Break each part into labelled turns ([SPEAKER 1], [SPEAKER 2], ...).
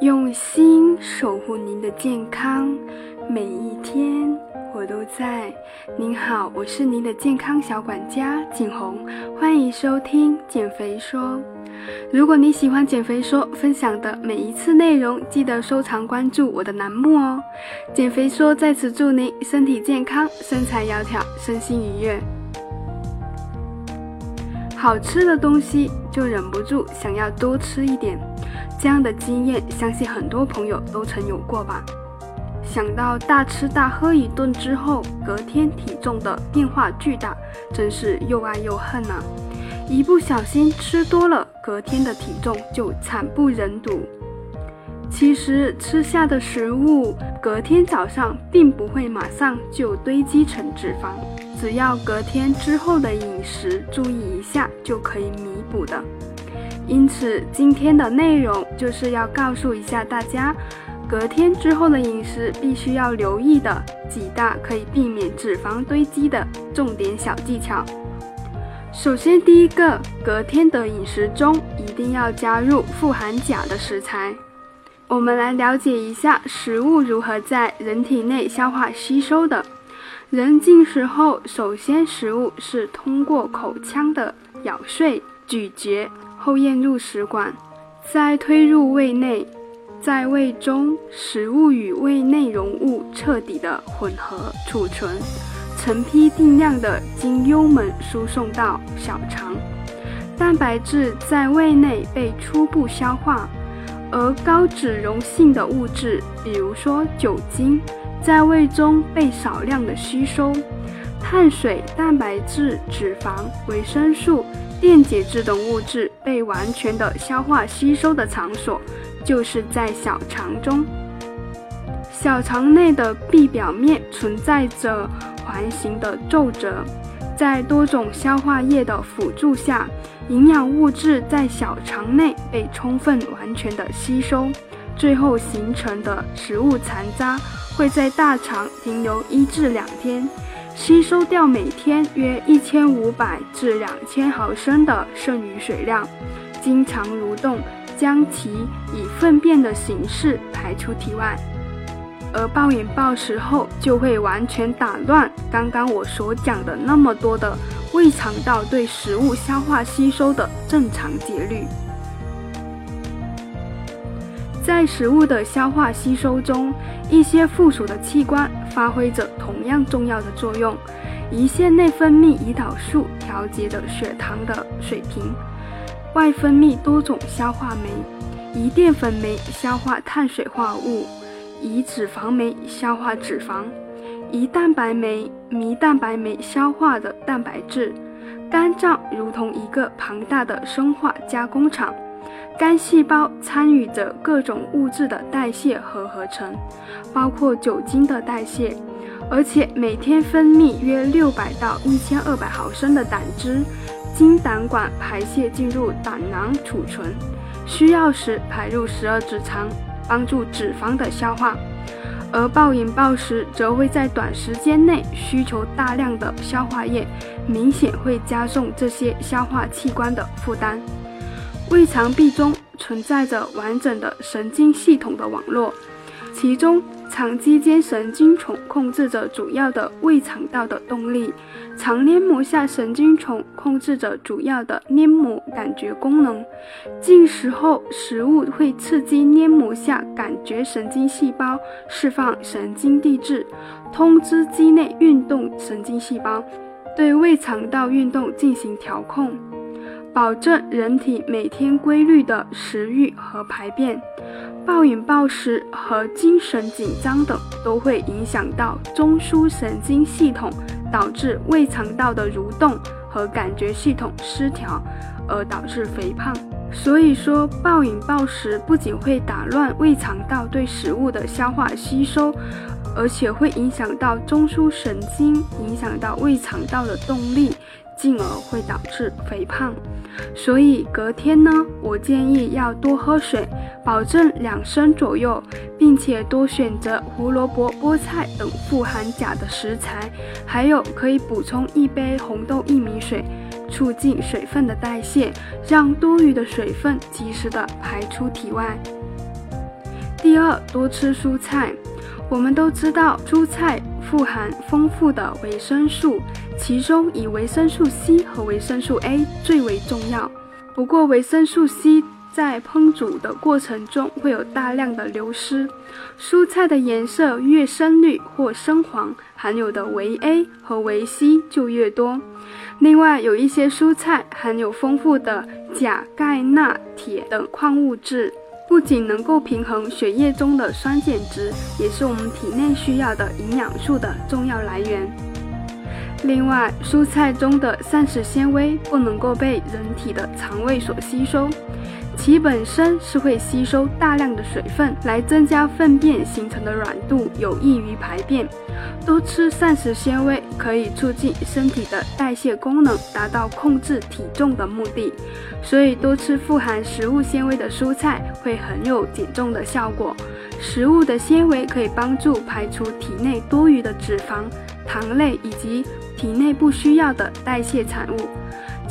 [SPEAKER 1] 用心守护您的健康，每一天我都在。您好，我是您的健康小管家景红，欢迎收听减肥说。如果你喜欢减肥说分享的每一次内容，记得收藏关注我的栏目哦。减肥说在此祝您身体健康，身材窈窕，身心愉悦。好吃的东西就忍不住想要多吃一点。这样的经验，相信很多朋友都曾有过吧。想到大吃大喝一顿之后，隔天体重的变化巨大，真是又爱又恨呐。一不小心吃多了，隔天的体重就惨不忍睹。其实吃下的食物，隔天早上并不会马上就堆积成脂肪，只要隔天之后的饮食注意一下，就可以弥补的。因此，今天的内容就是要告诉一下大家，隔天之后的饮食必须要留意的几大可以避免脂肪堆积的重点小技巧。首先，第一个，隔天的饮食中一定要加入富含钾的食材。我们来了解一下食物如何在人体内消化吸收的。人进食后，首先食物是通过口腔的咬碎、咀嚼。后咽入食管，再推入胃内，在胃中，食物与胃内容物彻底的混合储存，成批定量的经幽门输送到小肠，蛋白质在胃内被初步消化，而高脂溶性的物质，比如说酒精，在胃中被少量的吸收，碳水、蛋白质、脂肪、维生素。电解质等物质被完全的消化吸收的场所，就是在小肠中。小肠内的壁表面存在着环形的皱褶，在多种消化液的辅助下，营养物质在小肠内被充分完全的吸收，最后形成的食物残渣会在大肠停留一至两天。吸收掉每天约一千五百至两千毫升的剩余水量，经常蠕动，将其以粪便的形式排出体外。而暴饮暴食后，就会完全打乱刚刚我所讲的那么多的胃肠道对食物消化吸收的正常节律。在食物的消化吸收中，一些附属的器官发挥着同样重要的作用。胰腺内分泌胰岛素，调节的血糖的水平；外分泌多种消化酶，胰淀粉酶消化碳水化合物，胰脂肪酶消化脂肪，胰蛋白酶、胰蛋白酶消化的蛋白质。肝脏如同一个庞大的生化加工厂。肝细胞参与着各种物质的代谢和合成，包括酒精的代谢，而且每天分泌约六百到一千二百毫升的胆汁，经胆管排泄进入胆囊储存，需要时排入十二指肠，帮助脂肪的消化。而暴饮暴食则会在短时间内需求大量的消化液，明显会加重这些消化器官的负担。胃肠壁中存在着完整的神经系统的网络，其中肠肌间神经丛控制着主要的胃肠道的动力，肠黏膜下神经丛控制着主要的黏膜感觉功能。进食后，食物会刺激黏膜下感觉神经细胞释放神经递质，通知肌内运动神经细胞对胃肠道运动进行调控。保证人体每天规律的食欲和排便，暴饮暴食和精神紧张等都会影响到中枢神经系统，导致胃肠道的蠕动和感觉系统失调，而导致肥胖。所以说，暴饮暴食不仅会打乱胃肠道对食物的消化吸收，而且会影响到中枢神经，影响到胃肠道的动力。进而会导致肥胖，所以隔天呢，我建议要多喝水，保证两升左右，并且多选择胡萝卜、菠菜等富含钾的食材，还有可以补充一杯红豆薏米水，促进水分的代谢，让多余的水分及时的排出体外。第二，多吃蔬菜。我们都知道，蔬菜富含丰富的维生素，其中以维生素 C 和维生素 A 最为重要。不过，维生素 C 在烹煮的过程中会有大量的流失。蔬菜的颜色越深绿或深黄，含有的维 A 和维 C 就越多。另外，有一些蔬菜含有丰富的钾、钙、钠、铁等矿物质。不仅能够平衡血液中的酸碱值，也是我们体内需要的营养素的重要来源。另外，蔬菜中的膳食纤维不能够被人体的肠胃所吸收。其本身是会吸收大量的水分来增加粪便形成的软度，有益于排便。多吃膳食纤维可以促进身体的代谢功能，达到控制体重的目的。所以多吃富含食物纤维的蔬菜会很有减重的效果。食物的纤维可以帮助排除体内多余的脂肪、糖类以及体内不需要的代谢产物。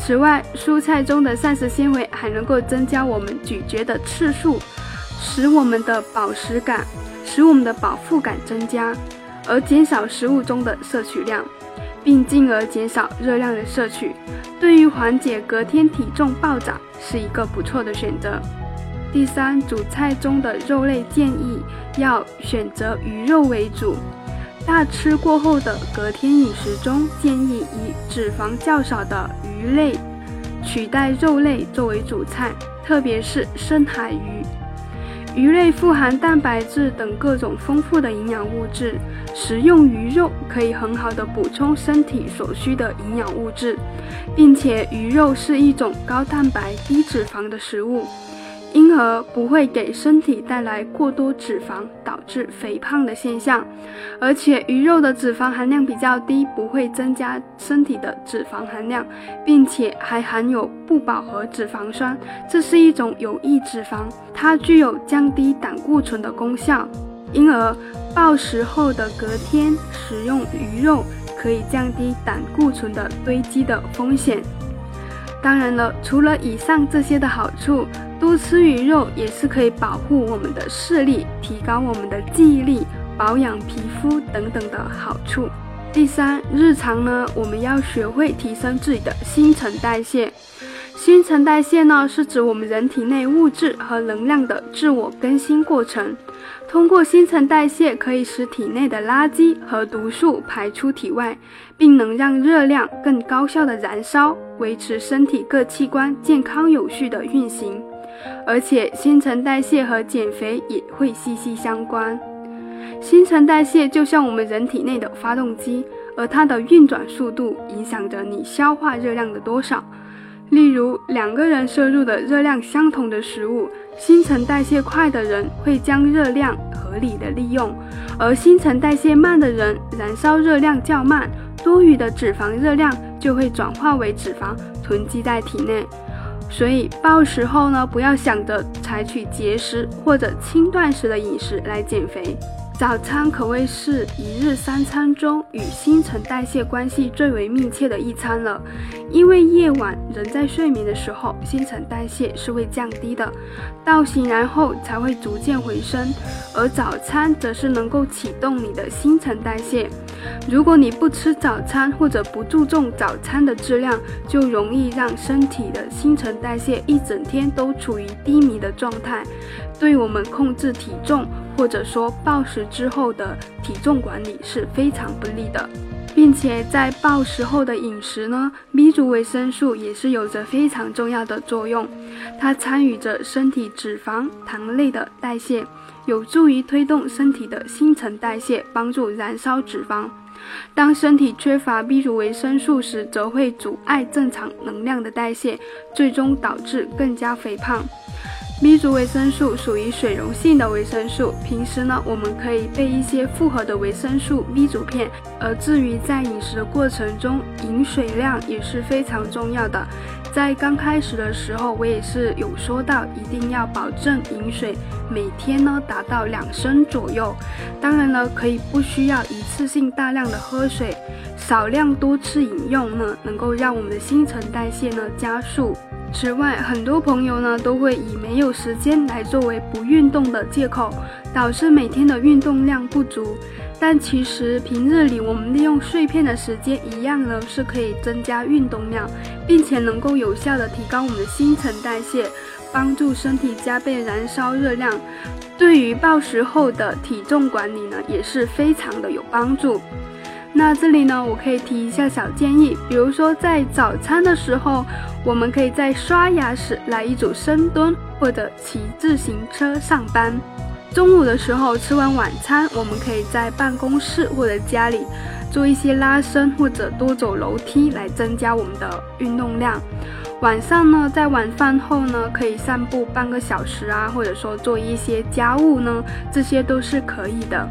[SPEAKER 1] 此外，蔬菜中的膳食纤维还能够增加我们咀嚼的次数，使我们的饱食感、使我们的饱腹感增加，而减少食物中的摄取量，并进而减少热量的摄取，对于缓解隔天体重暴涨是一个不错的选择。第三，主菜中的肉类建议要选择鱼肉为主。大吃过后的隔天饮食中，建议以脂肪较少的鱼类取代肉类作为主菜，特别是深海鱼。鱼类富含蛋白质等各种丰富的营养物质，食用鱼肉可以很好的补充身体所需的营养物质，并且鱼肉是一种高蛋白低脂肪的食物。因而不会给身体带来过多脂肪，导致肥胖的现象。而且鱼肉的脂肪含量比较低，不会增加身体的脂肪含量，并且还含有不饱和脂肪酸，这是一种有益脂肪，它具有降低胆固醇的功效。因而暴食后的隔天食用鱼肉，可以降低胆固醇的堆积的风险。当然了，除了以上这些的好处，多吃鱼肉也是可以保护我们的视力、提高我们的记忆力、保养皮肤等等的好处。第三，日常呢，我们要学会提升自己的新陈代谢。新陈代谢呢，是指我们人体内物质和能量的自我更新过程。通过新陈代谢，可以使体内的垃圾和毒素排出体外，并能让热量更高效的燃烧，维持身体各器官健康有序的运行。而且，新陈代谢和减肥也会息息相关。新陈代谢就像我们人体内的发动机，而它的运转速度影响着你消化热量的多少。例如，两个人摄入的热量相同的食物，新陈代谢快的人会将热量合理的利用，而新陈代谢慢的人燃烧热量较慢，多余的脂肪热量就会转化为脂肪囤积在体内。所以暴食后呢，不要想着采取节食或者轻断食的饮食来减肥。早餐可谓是一日三餐中与新陈代谢关系最为密切的一餐了，因为夜晚人在睡眠的时候，新陈代谢是会降低的，到醒来后才会逐渐回升，而早餐则是能够启动你的新陈代谢。如果你不吃早餐或者不注重早餐的质量，就容易让身体的新陈代谢一整天都处于低迷的状态，对我们控制体重或者说暴食之后的体重管理是非常不利的。并且在暴食后的饮食呢，B 族维生素也是有着非常重要的作用，它参与着身体脂肪、糖类的代谢。有助于推动身体的新陈代谢，帮助燃烧脂肪。当身体缺乏 B 族维生素时，则会阻碍正常能量的代谢，最终导致更加肥胖。B 族维生素属于水溶性的维生素，平时呢，我们可以备一些复合的维生素 B 族片。而至于在饮食的过程中，饮水量也是非常重要的。在刚开始的时候，我也是有说到，一定要保证饮水每天呢达到两升左右。当然了，可以不需要一次性大量的喝水，少量多次饮用呢，能够让我们的新陈代谢呢加速，此外，很多朋友呢都会以没有时间来作为不运动的借口，导致每天的运动量不足。但其实平日里我们利用碎片的时间，一样呢是可以增加运动量，并且能够有效的提高我们的新陈代谢，帮助身体加倍燃烧热量。对于暴食后的体重管理呢，也是非常的有帮助。那这里呢，我可以提一下小建议，比如说在早餐的时候，我们可以在刷牙时来一组深蹲，或者骑自行车上班。中午的时候吃完晚餐，我们可以在办公室或者家里做一些拉伸，或者多走楼梯来增加我们的运动量。晚上呢，在晚饭后呢，可以散步半个小时啊，或者说做一些家务呢，这些都是可以的。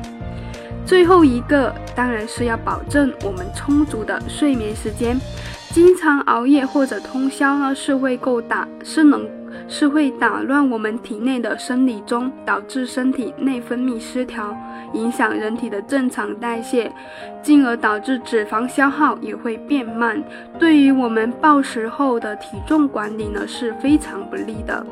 [SPEAKER 1] 最后一个当然是要保证我们充足的睡眠时间，经常熬夜或者通宵呢是会够打是能是会打乱我们体内的生理钟，导致身体内分泌失调，影响人体的正常代谢，进而导致脂肪消耗也会变慢，对于我们暴食后的体重管理呢是非常不利的。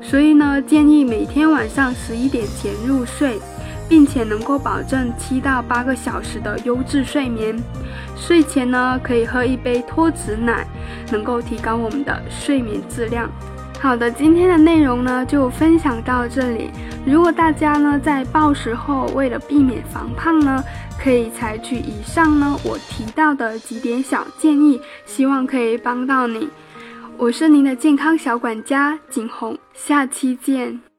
[SPEAKER 1] 所以呢，建议每天晚上十一点前入睡。并且能够保证七到八个小时的优质睡眠。睡前呢，可以喝一杯脱脂奶，能够提高我们的睡眠质量。好的，今天的内容呢就分享到这里。如果大家呢在暴食后，为了避免防胖呢，可以采取以上呢我提到的几点小建议，希望可以帮到你。我是您的健康小管家景红，下期见。